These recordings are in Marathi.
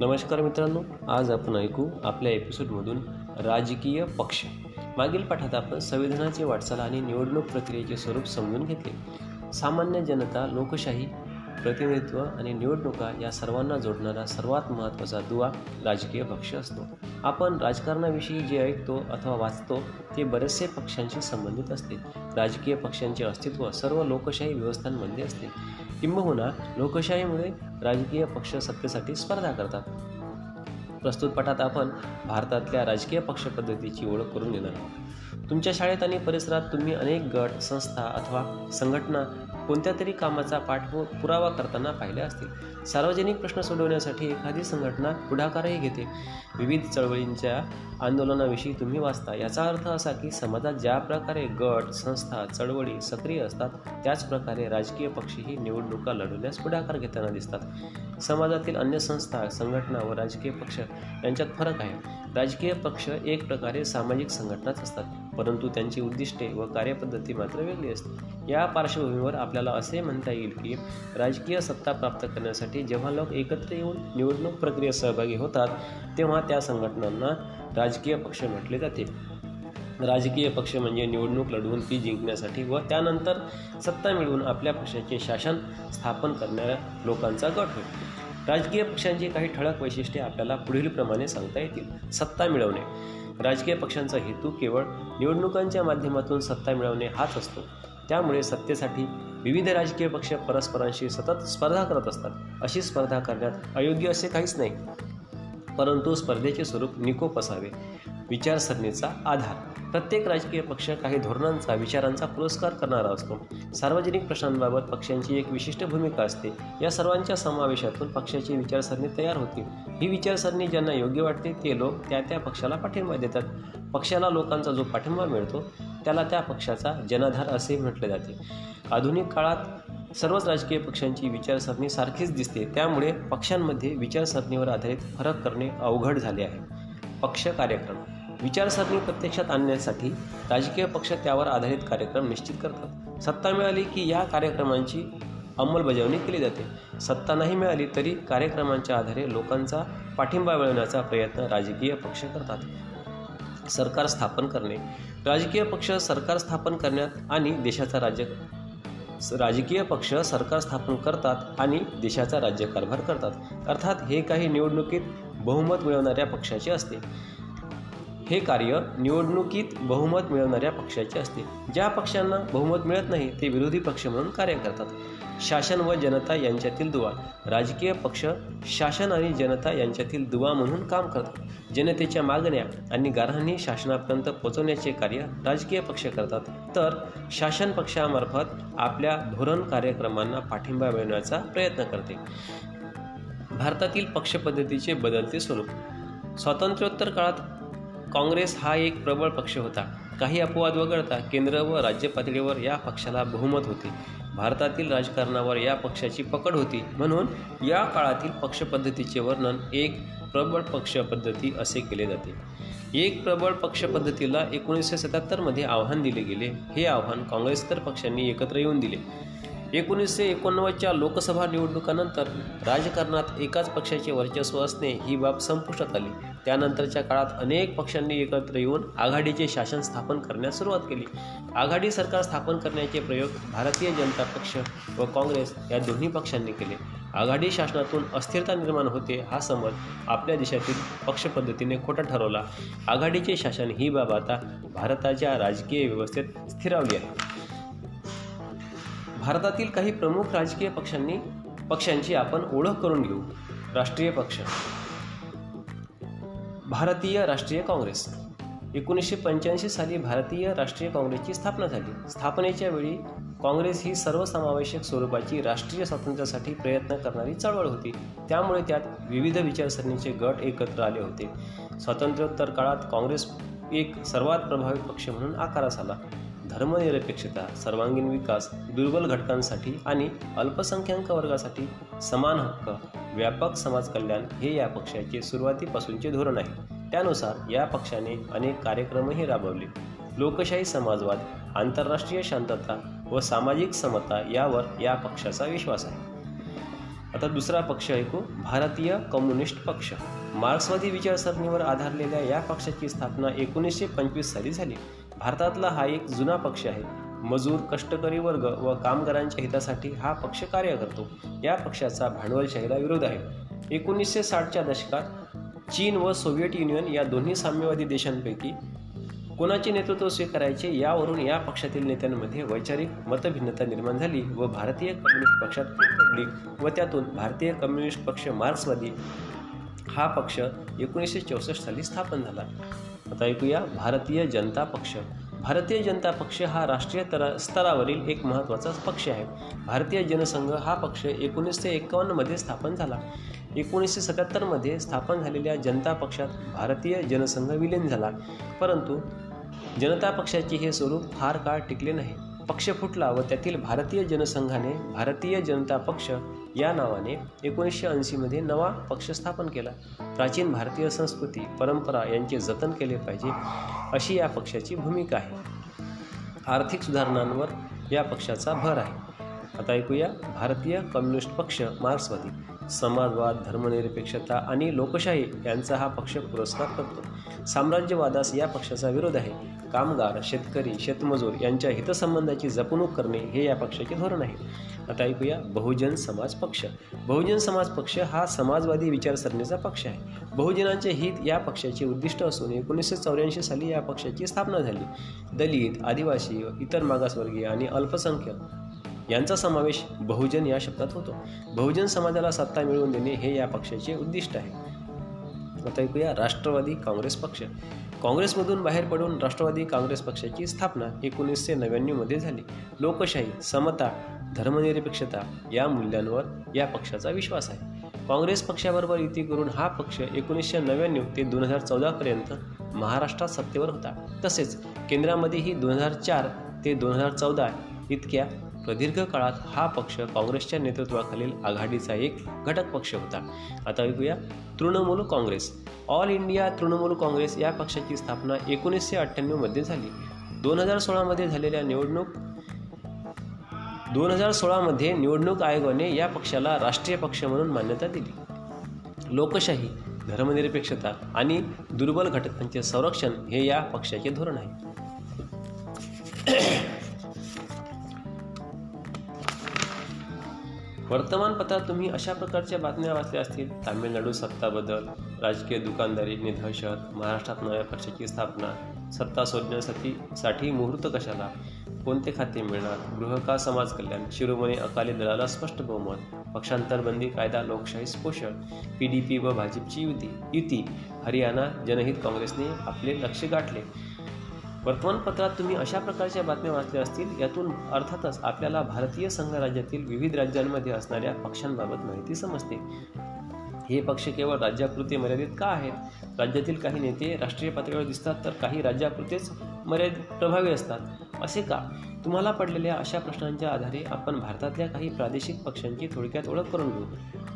नमस्कार मित्रांनो आज आपण ऐकू आपल्या एपिसोडमधून राजकीय पक्ष. मागील पाठात आपण संविधानाची वाटचाल आणि निवडणूक प्रक्रियेचे स्वरूप समजून घेतले. सामान्य जनता लोकशाही प्रतिनिधित्व आणि निवडणुका या सर्वांना जोडणारा सर्वात महत्त्वाचा दुवा राजकीय पक्ष असतो. आपण राजकारणाविषयी जे ऐकतो अथवा वाचतो ते बरेचसे पक्षांशी संबंधित असते. राजकीय पक्षांचे अस्तित्व सर्व लोकशाही व्यवस्थांमध्ये असते. किंबहुना लोकशाहीमुळे राजकीय पक्ष सत्तेसाठी स्पर्धा करतात. प्रस्तुत पटात आपण भारतातल्या राजकीय पक्ष पद्धतीची ओळख करून देणार आहोत. तुमच्या शाळेत आणि परिसरात तुम्ही अनेक गट संस्था अथवा संघटना कोणत्या तरी कामाचा पाठ पुरावा करताना पाहिले असतील. सार्वजनिक प्रश्न सोडवण्यासाठी एखादी संघटना पुढाकारही घेते. विविध चळवळींच्या आंदोलनाविषयी तुम्ही वाचता. याचा अर्थ असा की समाजात ज्या प्रकारे गट संस्था चळवळी सक्रिय असतात त्याच प्रकारे राजकीय पक्षही निवडणुका लढवण्यास पुढाकार घेताना दिसतात. समाजातील अन्य संस्था संघटना व राजकीय पक्ष यांच्यात फरक आहे. राजकीय पक्ष एक प्रकारे सामाजिक संघटनाच असतात. परंतु त्यांची उद्दिष्टे व कार्यपद्धती मात्र वेगळी असते. या पार्श्वभूमीवर आपल्याला असे म्हणता येईल की राजकीय सत्ता प्राप्त करण्यासाठी जेव्हा लोक एकत्र येऊन निवडणूक प्रक्रियेत सहभागी होतात तेव्हा त्या संघटनांना राजकीय पक्ष म्हटले जाते. राजकीय पक्ष म्हणजे निवडणूक लढवून ती जिंकण्यासाठी व त्यानंतर सत्ता मिळवून आपल्या पक्षाचे शासन स्थापन करणाऱ्या लोकांचा गट होतो राजकीय पक्षांची काही ठळक वैशिष्ट्ये आपल्याला पुढीलप्रमाणे सांगता येतील. सत्ता मिळवणे. राजकीय पक्षांचा हेतू केवळ निवडणुकांच्या माध्यमातून सत्ता मिळवणे हाच असतो. त्यामुळे सत्तेसाठी विविध राजकीय पक्ष परस्परांशी सतत स्पर्धा करत असतात. अशी स्पर्धा करण्यात अयोग्य असे काहीच नाही. परंतु स्पर्धेचे स्वरूप निकोप असावे. विचारसरणीचा आधार. प्रत्येक राजकीय पक्ष काही धोरणांचा विचारांचा पुरस्कार करणारा असतो. सार्वजनिक प्रश्नांबाबत पक्षांची एक विशिष्ट भूमिका असते. या सर्वांच्या समावेशातून पक्षाची विचारसरणी तयार होते. ही विचारसरणी ज्यांना योग्य वाटते ते लोक त्या त्या पक्षाला पाठिंबा देतात. पक्षाला लोकांचा जो पाठिंबा मिळतो त्याला त्या पक्षाचा जनाधार असे म्हटले जाते. आधुनिक काळात सर्वच राजकीय पक्षांची विचारसरणी सारखीच दिसते. त्यामुळे पक्षांमध्ये विचारसरणीवर आधारित फरक करणे अवघड झाले आहे. पक्ष कार्यक्रम. विचारसरणी प्रत्यक्षात आणण्यासाठी राजकीय पक्ष त्यावर आधारित कार्यक्रम निश्चित करतात. सत्ता मिळाली की या कार्यक्रमांची अंमलबजावणी केली जाते. सत्ता नाही मिळाली तरी कार्यक्रमांच्या आधारे लोकांचा पाठिंबा मिळवण्याचा प्रयत्न राजकीय पक्ष करतात. सरकार स्थापन करणे. राजकीय पक्ष सरकार स्थापन करण्यात आणि देशाचा राज्य राजकीय पक्ष सरकार स्थापन करतात आणि देशाचा राज्यकारभार करतात. अर्थात हे काही निवडणुकीत बहुमत मिळवणाऱ्या पक्षाचे असते. हे कार्य निवडणुकीत बहुमत मिळवणाऱ्या पक्षाचे असते. ज्या पक्षांना बहुमत मिळत नाही ते विरोधी पक्ष म्हणून कार्य करतात. शासन व जनता यांच्यातील दुवा. राजकीय पक्ष शासन आणि जनता यांच्यातील दुवा म्हणून काम करतात. जनतेच्या मागण्या आणि गाऱ्हाणी शासनापर्यंत पोहोचवण्याचे कार्य राजकीय पक्ष करतात. तर शासन पक्षामार्फत आपल्या धोरण कार्यक्रमांना पाठिंबा मिळवण्याचा प्रयत्न करते. भारतातील पक्षपद्धतीचे बदलते स्वरूप. स्वातंत्र्योत्तर काळात काँग्रेस हा एक प्रबळ पक्ष होता. काही अपवाद वगळता केंद्र व राज्य पातळीवर या पक्षाला बहुमत होते. भारतातील राजकारणावर या पक्षाची पकड होती. म्हणून या काळातील पक्षपद्धतीचे वर्णन एक प्रबळ पक्षपद्धती असे केले जाते. एक प्रबळ पक्षपद्धतीला एकोणीसशे सत्याहत्तरमध्ये आव्हान दिले गेले. हे आव्हान काँग्रेसतर पक्षांनी एकत्र येऊन दिले. एकोणीसशे एकोणनव्वदच्या लोकसभा निवडणुकानंतर राजकारणात एकाच पक्षाचे वर्चस्व असणे ही बाब संपुष्टात आली. त्यानंतरच्या काळात अनेक पक्षांनी एकत्र येऊन आघाडीचे शासन स्थापन करण्यास सुरुवात केली. आघाडी सरकार स्थापन करण्याचे प्रयोग भारतीय जनता पक्ष व काँग्रेस या दोन्ही पक्षांनी केले. आघाडी शासनातून अस्थिरता निर्माण होते हा समज आपल्या देशातील पक्षपद्धतीने खोटा ठरवला. आघाडीचे शासन ही बाब आता भारताच्या राजकीय व्यवस्थेत स्थिरावली आहे. भारतातील काही प्रमुख राजकीय पक्षांनी पक्षांची आपण ओळख करून घेऊ. राष्ट्रीय पक्ष भारतीय राष्ट्रीय काँग्रेस. एकोणीसशे पंच्याऐंशी साली भारतीय राष्ट्रीय काँग्रेसची स्थापना झाली. स्थापनेच्या वेळी काँग्रेस ही सर्वसमावेशक स्वरूपाची राष्ट्रीय स्वातंत्र्यासाठी प्रयत्न करणारी चळवळ होती. त्यामुळे त्यात विविध विचारसरणीचे गट एकत्र आले होते. स्वातंत्र्योत्तर काळात काँग्रेस एक सर्वात प्रभावी पक्ष म्हणून आकारास आला. धर्मनिरपेक्षता सर्वांगीण विकास दुर्बल घटकांसाठी आणि अल्पसंख्याक वर्गासाठी समान हक्क व्यापक समाज कल्याण हे या पक्षाचे सुरुवातीपासूनचे धोरण आहे. त्यानुसार या पक्षाने अनेक कार्यक्रमही राबवले. लोकशाही समाजवाद आंतरराष्ट्रीय शांतता व सामाजिक समता यावर या पक्षाचा विश्वास आहे. आता दुसरा पक्ष ऐकू भारतीय कम्युनिस्ट पक्ष. मार्क्सवादी विचारसरणीवर आधारलेल्या या पक्षाची स्थापना एकोणीसशे पंचवीस साली झाली. भारतातला हा एक जुना पक्ष आहे. मजूर कष्टकरी वर्ग व कामगारांच्या हितासाठी हा पक्ष कार्य करतो. या पक्षाचा भांडवलशाहीला विरोध आहे. एकोणीसशे साठच्या दशकात चीन व सोव्हिएट युनियन या दोन्ही साम्यवादी देशांपैकी कोणाचे नेतृत्व स्वीकारायचे यावरून या पक्षातील नेत्यांमध्ये वैचारिक मतभिन्नता निर्माण झाली व भारतीय कम्युनिस्ट पक्षात पडली व त्यातून भारतीय कम्युनिस्ट पक्ष मार्क्सवादी हा पक्ष एकोणीसशे चौसष्ट साली स्थापन झाला. आता ऐकूया भारतीय जनता पक्ष. भारतीय जनता पक्ष हा राष्ट्रीय तरा स्तरावरील एक महत्त्वाचा पक्ष आहे. भारतीय जनसंघ हा पक्ष एकोणीसशे एकावन्नमध्ये स्थापन झाला. एकोणीसशे सत्याहत्तरमध्ये स्थापन झालेल्या जनता पक्षात भारतीय जनसंघ विलीन झाला. परंतु जनता पक्षाचे हे स्वरूप फार काळ टिकले नाही. पक्ष फुटला व त्यातील भारतीय जनसंघाने भारतीय जनता पक्ष या नावाने एकोणीसशे ऐंशीमध्ये नवा पक्ष स्थापन केला. प्राचीन भारतीय संस्कृती परंपरा यांचे जतन केले पाहिजे अशी या पक्षाची भूमिका आहे. आर्थिक सुधारणांवर या पक्षाचा भर आहे. आता ऐकूया भारतीय कम्युनिस्ट पक्ष मार्क्सवादी. समाजवाद धर्मनिरपेक्षता आणि लोकशाही यांचा हा पक्ष पुरस्कार करतो. साम्राज्यवादास या पक्षाचा विरोध आहे. कामगार शेतकरी शेतमजूर यांच्या हितसंबंधाची जपणूक करणे हे या पक्षाचे धोरण आहे. आता ऐकूया बहुजन समाज पक्ष. बहुजन समाज पक्ष हा समाजवादी विचारसरणीचा पक्ष आहे. बहुजनांचे हित या पक्षाचे उद्दिष्ट असून एकोणीसशे चौऱ्याऐंशी साली या पक्षाची स्थापना झाली. दलित आदिवासी इतर मागासवर्गीय आणि अल्पसंख्याक यांचा समावेश बहुजन या शब्दात होतो. बहुजन समाजाला सत्ता मिळवून देणे हे या पक्षाचे उद्दिष्ट आहे. आता ऐकूया राष्ट्रवादी काँग्रेस पक्ष. काँग्रेसमधून बाहेर पडून राष्ट्रवादी काँग्रेस पक्षाची स्थापना एकोणीसशे नव्याण्णवमध्ये झाली. लोकशाही समता धर्मनिरपेक्षता या मूल्यांवर या पक्षाचा विश्वास आहे. काँग्रेस पक्षाबरोबर युती करून हा पक्ष एकोणीसशे नव्याण्णव ते दोन हजार चौदापर्यंत महाराष्ट्रात सत्तेवर होता. तसेच केंद्रामध्येही दोन हजार चार ते दोन हजार चौदा इतक्या प्रदीर्घ काळात हा पक्ष काँग्रेसच्या नेतृत्वाखालील आघाडीचा एक घटक पक्ष होता. आता ऐकूया तृणमूल काँग्रेस. ऑल इंडिया तृणमूल काँग्रेस या पक्षाची स्थापना एकोणीसशे अठ्ठ्याण्णवमध्ये झाली. दोन हजार सोळामध्ये झालेल्या निवडणूक दोन हजार सोळामध्ये निवडणूक आयोगाने या पक्षाला राष्ट्रीय पक्ष म्हणून मान्यता दिली. लोकशाही धर्मनिरपेक्षता आणि दुर्बल घटकांचे संरक्षण हे या पक्षाचे धोरण आहे. वर्तमानपत्रात तुम्ही अशा प्रकारच्या बातम्या वाचल्या असतील? तामिळनाडू सत्ता बदल राजकीय दुकानदारी दहशत महाराष्ट्रात नव्या पक्षाची स्थापना सत्ता शोधण्यासाठी साठी मुहूर्त कशाला? कोणते खाते मिळणार? गृह का समाज कल्याण? शिरोमणी अकाली दलाला स्पष्ट बहुमत पक्षांतरबंदी कायदा लोकशाही पोषण पी डी पी व भाजपची युती युती हरियाणा जनहित काँग्रेसने आपले लक्ष गाठले. वर्तमानपत्रात तुम्ही अशा प्रकारच्या बातम्या वाचल्या असतील यातून अर्थातच आपल्याला भारतीय संघराज्यातील विविध राज्यांमध्ये असणाऱ्या पक्षांबाबत माहिती समजते. हे पक्ष केवळ राज्यापुरते मर्यादित का आहेत? राज्यातील काही नेते राष्ट्रीय पातळीवर दिसतात तर काही राज्यापुरतेच मर्यादित प्रभावी असतात. असे का? तुम्हाला पडलेल्या अशा प्रश्नांच्या आधारे आपण भारतातल्या काही प्रादेशिक पक्षांची थोडक्यात ओळख करून घेऊ.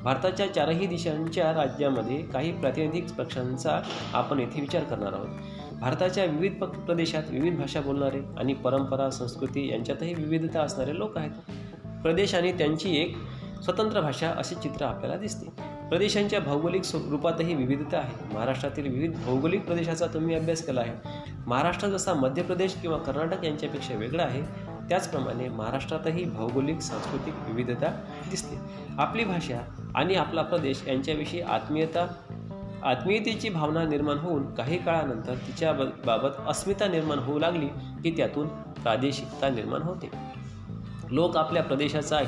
भारताच्या चारही दिशांच्या राज्यामध्ये काही प्रातिनिधिक पक्षांचा आपण येथे विचार करणार आहोत. भारताच्या विविध प्रदेशात विविध भाषा बोलणारे आणि परंपरा संस्कृती यांच्यातही विविधता असणारे लोक आहेत. प्रदेश आणि त्यांची एक स्वतंत्र भाषा असे चित्र आपल्याला दिसते. प्रदेशांच्या भौगोलिक रूपातही विविधता आहे. महाराष्ट्रातील विविध भौगोलिक प्रदेशाचा तुम्ही अभ्यास केला आहे. महाराष्ट्र जसा मध्य प्रदेश किंवा कर्नाटक यांच्यापेक्षा वेगळा आहे त्याचप्रमाणे महाराष्ट्रातही भौगोलिक सांस्कृतिक विविधता दिसते. आपली भाषा आणि आपला प्रदेश यांच्याविषयी आत्मीयता आत्मीयतेची भावना निर्माण होऊन काही काळानंतर तिच्या बाबत अस्मिता निर्माण होऊ लागली की त्यातून प्रादेशिकता निर्माण होते. लोक आपल्या प्रदेशाचा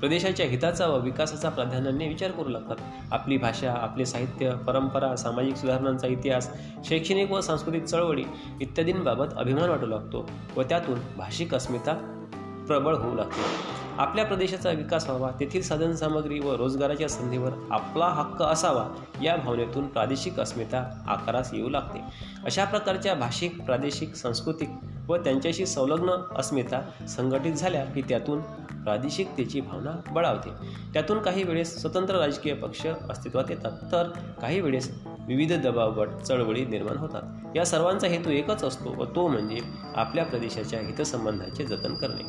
प्रदेशाच्या हिताचा व विकासाचा प्राधान्याने विचार करू लागतात. आपली भाषा आपले साहित्य परंपरा सामाजिक सुधारणांचा इतिहास शैक्षणिक व सांस्कृतिक चळवळी इत्यादींबाबत अभिमान वाटू लागतो व त्यातून भाषिक अस्मिता प्रबळ होऊ लागते. आपल्या प्रदेशाचा विकास व्हावा तेथील साधनसामग्री व रोजगाराच्या संधीवर आपला हक्क असावा या भावनेतून प्रादेशिक अस्मिता आकारास येऊ लागते. अशा प्रकारच्या भाषिक प्रादेशिक सांस्कृतिक व त्यांच्याशी संलग्न अस्मिता संघटित झाल्या की त्यातून प्रादेशिकतेची भावना बळावते. त्यातून काही वेळेस स्वतंत्र राजकीय पक्ष अस्तित्वात येतात तर काही वेळेस विविध दबाव गट चळवळी निर्माण होतात. या सर्वांचा हेतू एकच असतो व तो म्हणजे आपल्या प्रदेशाच्या हितसंबंधाचे जतन करणे.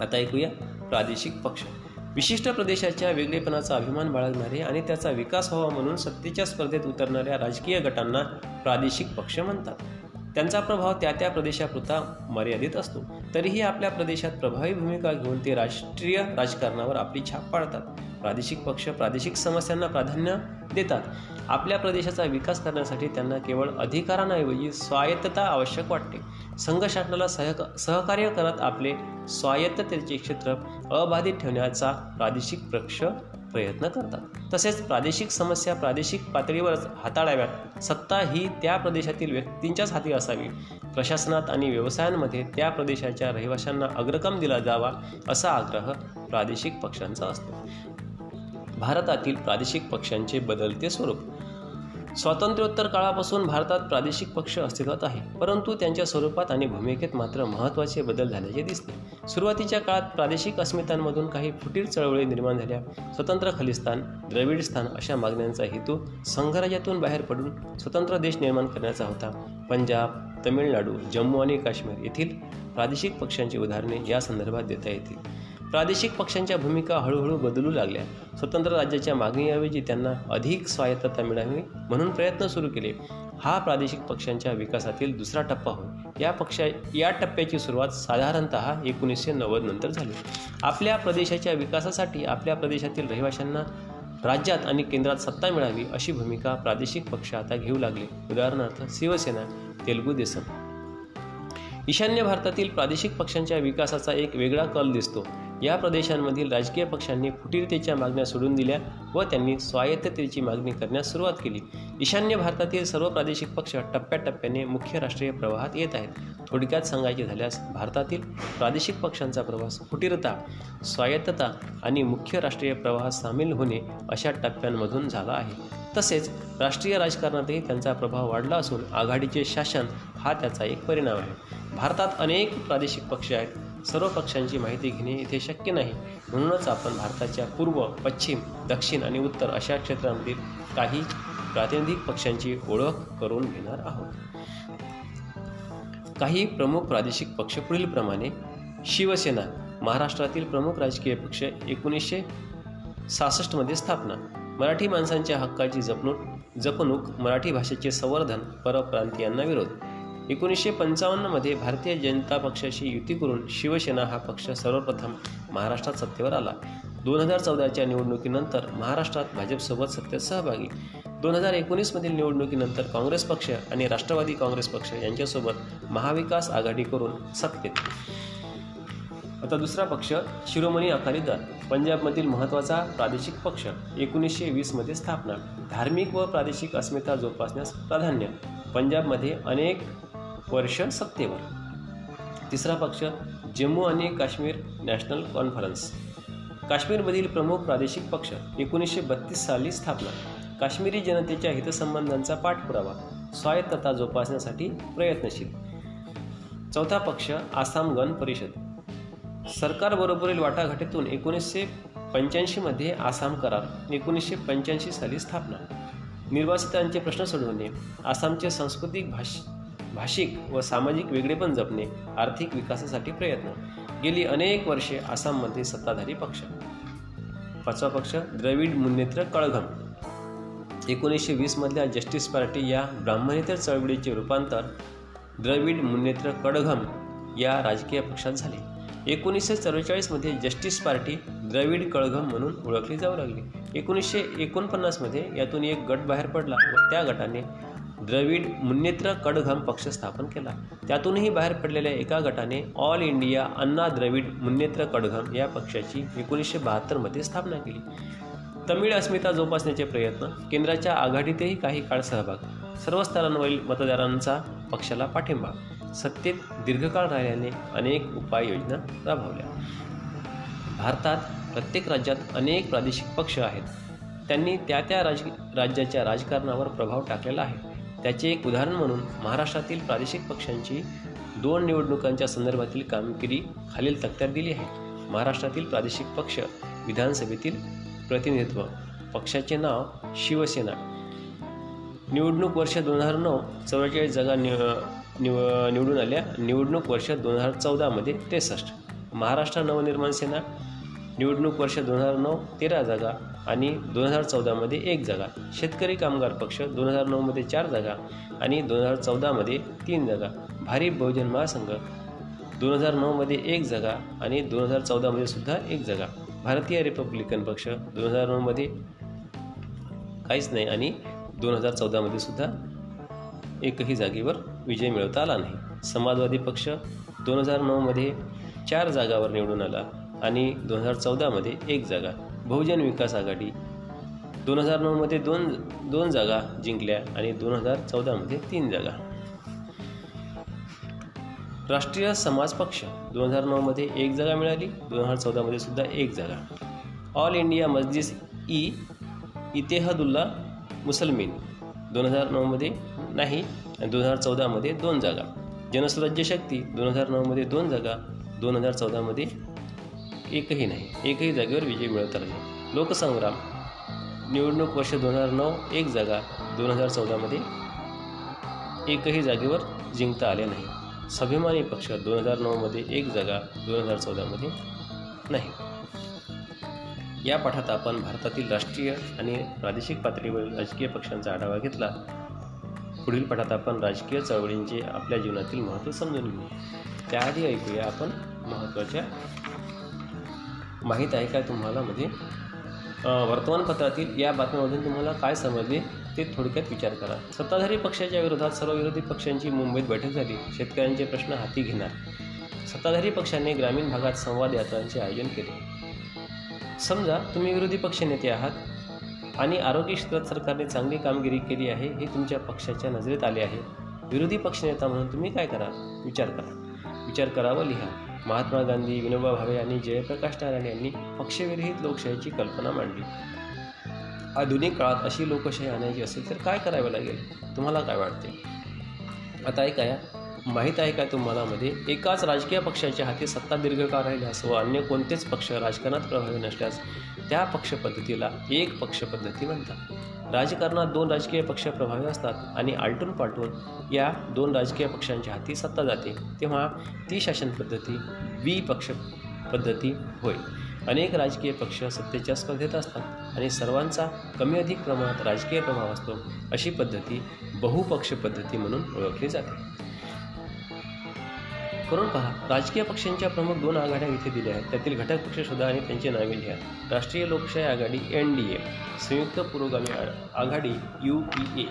आता ऐकूया. प्रादेशिक पक्ष. विशिष्ट प्रदेशाच्या वेगळेपणाचा अभिमान बाळगणारे आणि त्याचा विकास व्हावा म्हणून सत्तेच्या स्पर्धेत उतरणाऱ्या राजकीय गटांना प्रादेशिक पक्ष म्हणतात. त्यांचा प्रभाव त्या त्या प्रदेशापुरता मर्यादित असतो. तरीही आपल्या प्रदेशात प्रभावी भूमिका घेऊन ते राष्ट्रीय राजकारणावर आपली छाप पाडतात. प्रादेशिक पक्ष प्रादेशिक समस्यांना प्राधान्य देतात. आपल्या प्रदेशाचा विकास करण्यासाठी त्यांना केवळ अधिकारांऐवजी स्वायत्तता आवश्यक वाटते. संघ शासनाला सहक सहकार्य करत आपले स्वायत्ततेचे क्षेत्र अबाधित ठेवण्याचा प्रादेशिक पक्ष प्रयत्न करतात. तसेच प्रादेशिक समस्या प्रादेशिक पातळीवरच हाताळाव्यात. सत्ता ही त्या प्रदेशातील व्यक्तींच्याच हाती असावी. प्रशासनात आणि व्यवसायांमध्ये त्या प्रदेशाच्या रहिवाशांना अग्रक्रम दिला जावा असा आग्रह प्रादेशिक पक्षांचा असतो. भारतातील प्रादेशिक पक्षांचे बदलते स्वरूप. स्वातंत्र्योत्तर काळापासून भारतात प्रादेशिक पक्ष अस्तित्वात आहे परंतु त्यांच्या स्वरूपात आणि भूमिकेत मात्र महत्त्वाचे बदल झाल्याचे दिसते. सुरुवातीच्या काळात प्रादेशिक अस्मितांमधून काही फुटीर चळवळी निर्माण झाल्या. स्वतंत्र खलिस्तान द्रविडस्थान अशा मागण्यांचा हेतू संघराज्यातून बाहेर पडून स्वतंत्र देश निर्माण करण्याचा होता. पंजाब तमिळनाडू जम्मू आणि काश्मीर येथील प्रादेशिक पक्षांची उदाहरणे या संदर्भात देता येतील. प्रादेशिक पक्षांच्या भूमिका हळूहळू बदलू लागल्या. स्वतंत्र राज्याच्या मागणीऐवजी त्यांना अधिक स्वायत्तता मिळावी म्हणून प्रयत्न सुरू केले. हा प्रादेशिक पक्षांच्या विकासातील दुसरा टप्पा होय. या पक्षा या टप्प्याची सुरुवात साधारणत एकोणीसशे नव्वद नंतर झाली. आपल्या प्रदेशाच्या विकासासाठी आपल्या प्रदेशातील रहिवाशांना राज्यात आणि केंद्रात सत्ता मिळावी अशी भूमिका प्रादेशिक पक्ष आता घेऊ लागले. उदाहरणार्थ शिवसेना तेलुगू देसम. ईशान्य भारतातील प्रादेशिक पक्षांच्या विकासाचा एक वेगळा कल दिसतो. या प्रदेशांमधील राजकीय पक्षांनी फुटीरतेच्या मागण्या सोडून दिल्या व त्यांनी स्वायत्ततेची मागणी करण्यास सुरुवात केली. ईशान्य भारतातील सर्व प्रादेशिक पक्ष टप्प्याटप्प्याने मुख्य राष्ट्रीय प्रवाहात येत आहेत. थोडक्यात सांगायचे झाल्यास भारतातील प्रादेशिक पक्षांचा प्रवास फुटीरता स्वायत्तता आणि मुख्य राष्ट्रीय प्रवाहात सामील होणे अशा टप्प्यांमधून झाला आहे. तसेच राष्ट्रीय राजकारणातही त्यांचा प्रभाव वाढला असून आघाडीचे शासन हा त्याचा एक परिणाम आहे. भारतात अनेक प्रादेशिक पक्ष आहेत सर्व पक्षांची माहिती घेणे इथे शक्य नाही. म्हणूनच आपण भारताच्या पूर्व पश्चिम दक्षिण आणि उत्तर अशा क्षेत्रांमधील काही प्रातिनिधिक पक्षांची ओळख करून घेणार आहोत. काही प्रमुख प्रादेशिक पक्ष पुढीलप्रमाणे शिवसेना महाराष्ट्रातील प्रमुख राजकीय पक्ष एकोणीसशे सहासष्टमध्ये स्थापना. मराठी माणसांच्या हक्काची जपणूक जपणूक मराठी भाषेचे संवर्धन परप्रांतीयांना विरोध. एकोणीसशे पंचावन्नमध्ये भारतीय जनता पक्षाशी युती करून शिवसेना हा पक्ष सर्वप्रथम महाराष्ट्रात सत्तेवर आला. दोन हजार चौदाच्या निवडणुकीनंतर महाराष्ट्रात भाजपसोबत सत्तेत सहभागी. दोन हजार एकोणीसमधील निवडणुकीनंतर काँग्रेस पक्ष आणि राष्ट्रवादी काँग्रेस पक्ष यांच्यासोबत महाविकास आघाडी करून सत्तेत. आता दुसरा पक्ष शिरोमणी अकाली दल पंजाबमधील महत्त्वाचा प्रादेशिक पक्ष एकोणीसशे वीसमध्ये स्थापना धार्मिक व प्रादेशिक अस्मिता जोपासण्यास प्राधान्य. पंजाबमध्ये अनेक वर्ष सत्तेवर. तिसरा पक्ष जम्मू आणि काश्मीर नॅशनल कॉन्फरन्स. काश्मीरमधील प्रमुख प्रादेशिक पक्ष एकोणीसशे बत्तीस साली स्थापना काश्मीरी जनतेच्या हितसंबंधांचा पाठपुरावा स्वायत्तता जोपासण्यासाठी प्रयत्नशील. चौथा पक्ष आसाम गण परिषद. सरकारबरोबरील वाटाघाटीतून एकोणीसशे पंच्याऐंशीमध्ये आसाम करार एकोणीसशे पंच्याऐंशी साली स्थापना. निर्वासितांचे प्रश्न सोडवणे आसामचे सांस्कृतिक भाष भाषिक व सामाजिक वेगळेपण जपणे आर्थिक विकासासाठी प्रयत्न. गेली अनेक वर्षे आसाममध्ये सत्ताधारी पक्ष. पाचवा पक्ष द्रविड मुन्नेत्र कळघम. एकोणीसशे वीसमधल्या जस्टिस पार्टी या ब्राह्मणेतर चळवळीचे रूपांतर द्रविड मुन्नेत्र कळघम या राजकीय पक्षात झाले. एकोणीसशे चव्वेचाळीसमध्ये जस्टिस पार्टी द्रविड कळघम म्हणून ओळखली जाऊ लागली. एकोणीसशे एकोणपन्नासमध्ये यातून एक गट बाहेर पडला व त्या गटाने द्रविड मुन्नेत्र कडघम पक्ष स्थापन केला. त्यातूनही बाहेर पडलेल्या एका गटाने ऑल इंडिया अण्णा द्रविड मुन्नेत्र कडघम या पक्षाची एकोणीसशे बहात्तरमध्ये स्थापना केली. तमिळ अस्मिता जोपासण्याचे प्रयत्न केंद्राच्या आघाडीतही काही काळ सहभाग सर्व स्तरांवरील मतदारांचा पक्षाला पाठिंबा सत्तेत दीर्घकाळ राहिल्याने अनेक उपाययोजना राबवल्या. भारतात प्रत्येक राज्यात अनेक प्रादेशिक पक्ष आहेत. त्यांनी त्या त्या राज राज्याच्या राजकारणावर प्रभाव टाकलेला आहे. त्याचे एक उदाहरण म्हणून महाराष्ट्रातील प्रादेशिक पक्षांची दोन निवडणुकांच्या संदर्भातील कामगिरी खालील तक्त्यात दिली आहे. महाराष्ट्रातील प्रादेशिक पक्ष विधानसभेतील प्रतिनिधित्व पक्षाचे नाव शिवसेना. निवडणूक वर्ष दोन हजार नऊ चौवेचाळीस जागा निव निव निवडून आल्या. निवडणूक वर्ष दोन हजार चौदामध्ये त्रेसष्ट. महाराष्ट्र नवनिर्माण सेना. निवडणूक वर्ष दोन हजार नऊ तेरा जागा. आणि दोन हजार चौदामध्ये एक जागा. शेतकरी कामगार पक्ष दोन हजार नऊमध्ये चार जागा आणि दोन हजार चौदामध्ये तीन जागा. भारी बहुजन महासंघ दोन हजार नऊमध्ये एक जागा आणि दोन हजार चौदामध्ये सुद्धा एक जागा. भारतीय रिपब्लिकन पक्ष दोन हजार नऊमध्ये काहीच नाही आणि दोन हजार चौदामध्ये सुद्धा एकही जागेवर विजय मिळवता आला नाही. समाजवादी पक्ष दोन हजार नऊमध्ये चार जागावर निवडून आला आणि दोन हजार चौदामध्ये एक जागा. बहुजन विकास आघाडी. दोन हजार नऊमध्ये दोन दोन जागा जिंकल्या आणि दोन हजार चौदामध्ये तीन जागा. राष्ट्रीय समाज पक्ष. दोन हजार नऊमध्ये एक जागा मिळाली. दोन हजार चौदामध्ये सुद्धा एक जागा. All India Majlis e Ittehadul Muslimeen. दोन हजार नऊमध्ये नाही आणि दोन हजार चौदामध्ये दोन जागा. जनसुराज्य शक्ती. दोन हजार नऊमध्ये दोन जागा. दोन हजार चौदामध्ये एकही नाही एकही जागेवर विजय मिळवता आले लोकसंग्राम निवडणूक वर्ष दोन हजार नऊ एक जागा दोन हजार चौदामध्ये एकही जागेवर जिंकता आले नाही. स्वाभिमानी पक्ष दोन हजार नऊमध्ये एक जागा दोन हजार चौदामध्ये नाही. या पाठात आपण भारतातील राष्ट्रीय आणि प्रादेशिक पातळीवरील राजकीय पक्षांचा आढावा घेतला. पुढील पाठात आपण राजकीय चळवळींचे आपल्या जीवनातील महत्त्व समजून घेऊ. त्याआधी ऐकूया आपण महत्त्वाच्या माहीत आहे का तुम्हाला? म्हणजे वर्तमानपत्रातील या बातम्यांमधून तुम्हाला काय समजले ते थोडक्यात विचार करा. सत्ताधारी पक्षाच्या विरोधात सर्व विरोधी पक्षांची मुंबईत बैठक झाली. शेतकऱ्यांचे प्रश्न हाती घेणार. सत्ताधारी पक्षाने ग्रामीण भागात संवाद यात्रांचे आयोजन केले. समजा तुम्ही विरोधी पक्षनेते आहात आणि आरोग्य क्षेत्रात सरकारने चांगली कामगिरी केली आहे हे तुमच्या पक्षाच्या नजरेत आले आहे. विरोधी पक्षनेता म्हणून तुम्ही काय करा विचार करा. विचार करा व लिहा. महात्मा गांधी विनोबा भावे आणि जयप्रकाश नारायण यांनी पक्षविरहित लोकशाहीची कल्पना मांडली. आधुनिक काळात अशी लोकशाही आणायची असेल तर काय करावे लागेल? तुम्हाला काय वाटते? आता ऐकाया माहीत आहे का तुम्हाला मध्ये एकाच राजकीय पक्षाच्या हाती सत्ता दीर्घकाळ राहिल्यास व अन्य कोणतेच पक्ष राजकारणात प्रभावी नसल्यास त्या पक्षपद्धतीला एक पक्षपद्धती म्हणतात. राजकारणात दोन राजकीय पक्ष प्रभावी असतात आणि आलटून पालटून या दोन राजकीय पक्षांच्या हाती सत्ता जाते तेव्हा ती शासन पद्धती वी पक्ष पद्धती होय. अनेक राजकीय पक्ष सत्तेच्या स्पर्धेत असतात आणि सर्वांचा कमी अधिक प्रमाणात राजकीय प्रभाव असतो अशी पद्धती बहुपक्ष पद्धती म्हणून ओळखली जाते. करून पहा. राजकीय पक्षांच्या प्रमुख दोन आघाड्या इथे दिल्या आहेत. त्यातील घटक पक्ष शोधा आणि त्यांची नावे लिहा. राष्ट्रीय लोकशाही आघाडी एन डी ए. संयुक्त पुरोगामी आघाडी यू पी ए.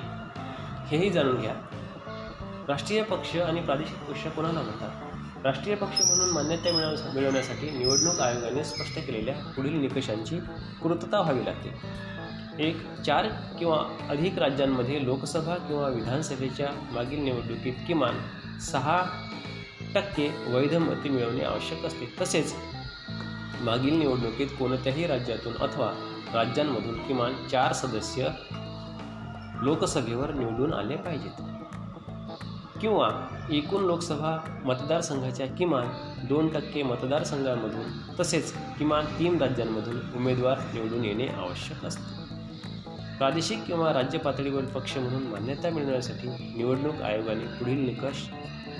हेही जाणून घ्या. राष्ट्रीय पक्ष आणि प्रादेशिक पक्ष कोणाला म्हणतात? राष्ट्रीय पक्ष म्हणून मान्यता मिळव मिळवण्यासाठी निवडणूक आयोगाने स्पष्ट केलेल्या पुढील निकषांची पूर्तता व्हावी लागते. एक चार किंवा अधिक राज्यांमध्ये लोकसभा किंवा विधानसभेच्या मागील निवडणुकीत किमान सहा टक्के वैध मते मिळवणे आवश्यक असते. तसेच मागील निवडणुकीत कोणत्याही राज्यातून अथवा राज्यांमधून किमान चार सदस्य लोकसभेवर निवडून आले पाहिजेत. किंवा एकूण लोकसभा मतदारसंघाच्या किमान दोन टक्के मतदारसंघांमधून तसेच किमान तीन राज्यांमधून उमेदवार निवडून येणे आवश्यक असते. प्रादेशिक किंवा राज्य पातळीवर पक्ष म्हणून मान्यता मिळवण्यासाठी निवडणूक आयोगाने पुढील निकष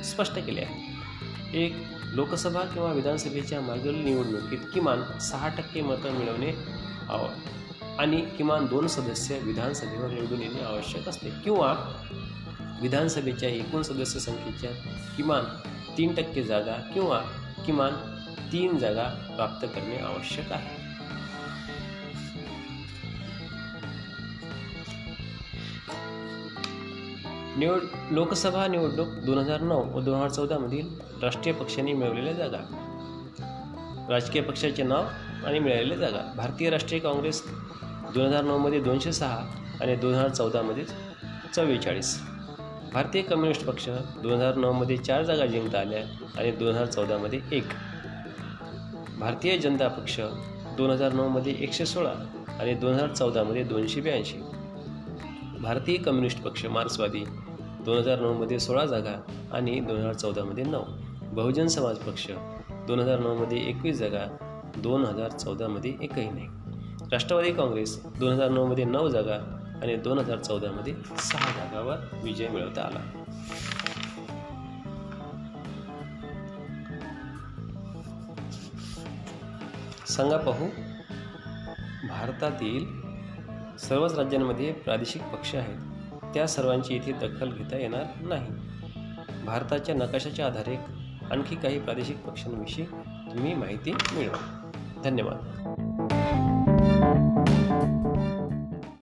स्पष्ट केले आहेत. एक लोकसभा किंवा विधानसभेच्या मागील निवडणुकीत किमान सहा टक्के मतं मिळवणे आव आणि किमान दोन सदस्य विधानसभेवर निवडून येणे आवश्यक असते. किंवा विधानसभेच्या एकूण सदस्य संख्येच्या किमान तीन टक्के जागा किंवा किमान तीन जागा प्राप्त करणे आवश्यक आहे. निवड लोकसभा निवडणूक दोन हजार नऊ व दोन हजार चौदामधील राष्ट्रीय पक्षांनी मिळवलेल्या जागा. राजकीय पक्षाचे नाव आणि मिळालेल्या जागा. भारतीय राष्ट्रीय काँग्रेस दोन हजार नऊमध्ये दोनशे सहा आणि दोन हजार चौदामध्ये चव्वेचाळीस. भारतीय कम्युनिस्ट पक्ष दोन हजार नऊमध्ये चार जागा जिंकता आल्या आणि दोन हजार चौदामध्ये एक. भारतीय जनता पक्ष दोन हजार नऊमध्ये एकशे सोळा आणि दोन हजार चौदामध्ये दोनशे ब्याऐंशी. भारतीय कम्युनिस्ट पक्ष मार्क्सवादी दोन हजार नऊमध्ये सोळा जागा आणि दोन हजार चौदामध्ये नऊ. बहुजन समाज पक्ष दोन हजार नऊमध्ये एकवीस जागा दोन हजार चौदामध्ये एकही नाही. राष्ट्रवादी काँग्रेस दोन हजार नऊमध्ये नऊ जागा आणि दोन हजार चौदामध्ये सहा जागावर विजय मिळवता आला. सांगा पाहू. भारतातील सर्वच राज्यांमध्ये प्रादेशिक पक्ष आहेत. त्या सर्वांची इथे दखल घेता येणार नाही. भारताच्या नकाशाच्या आधारे आणखी काही प्रादेशिक पक्षांविषयी तुम्ही माहिती मिळवा. धन्यवाद.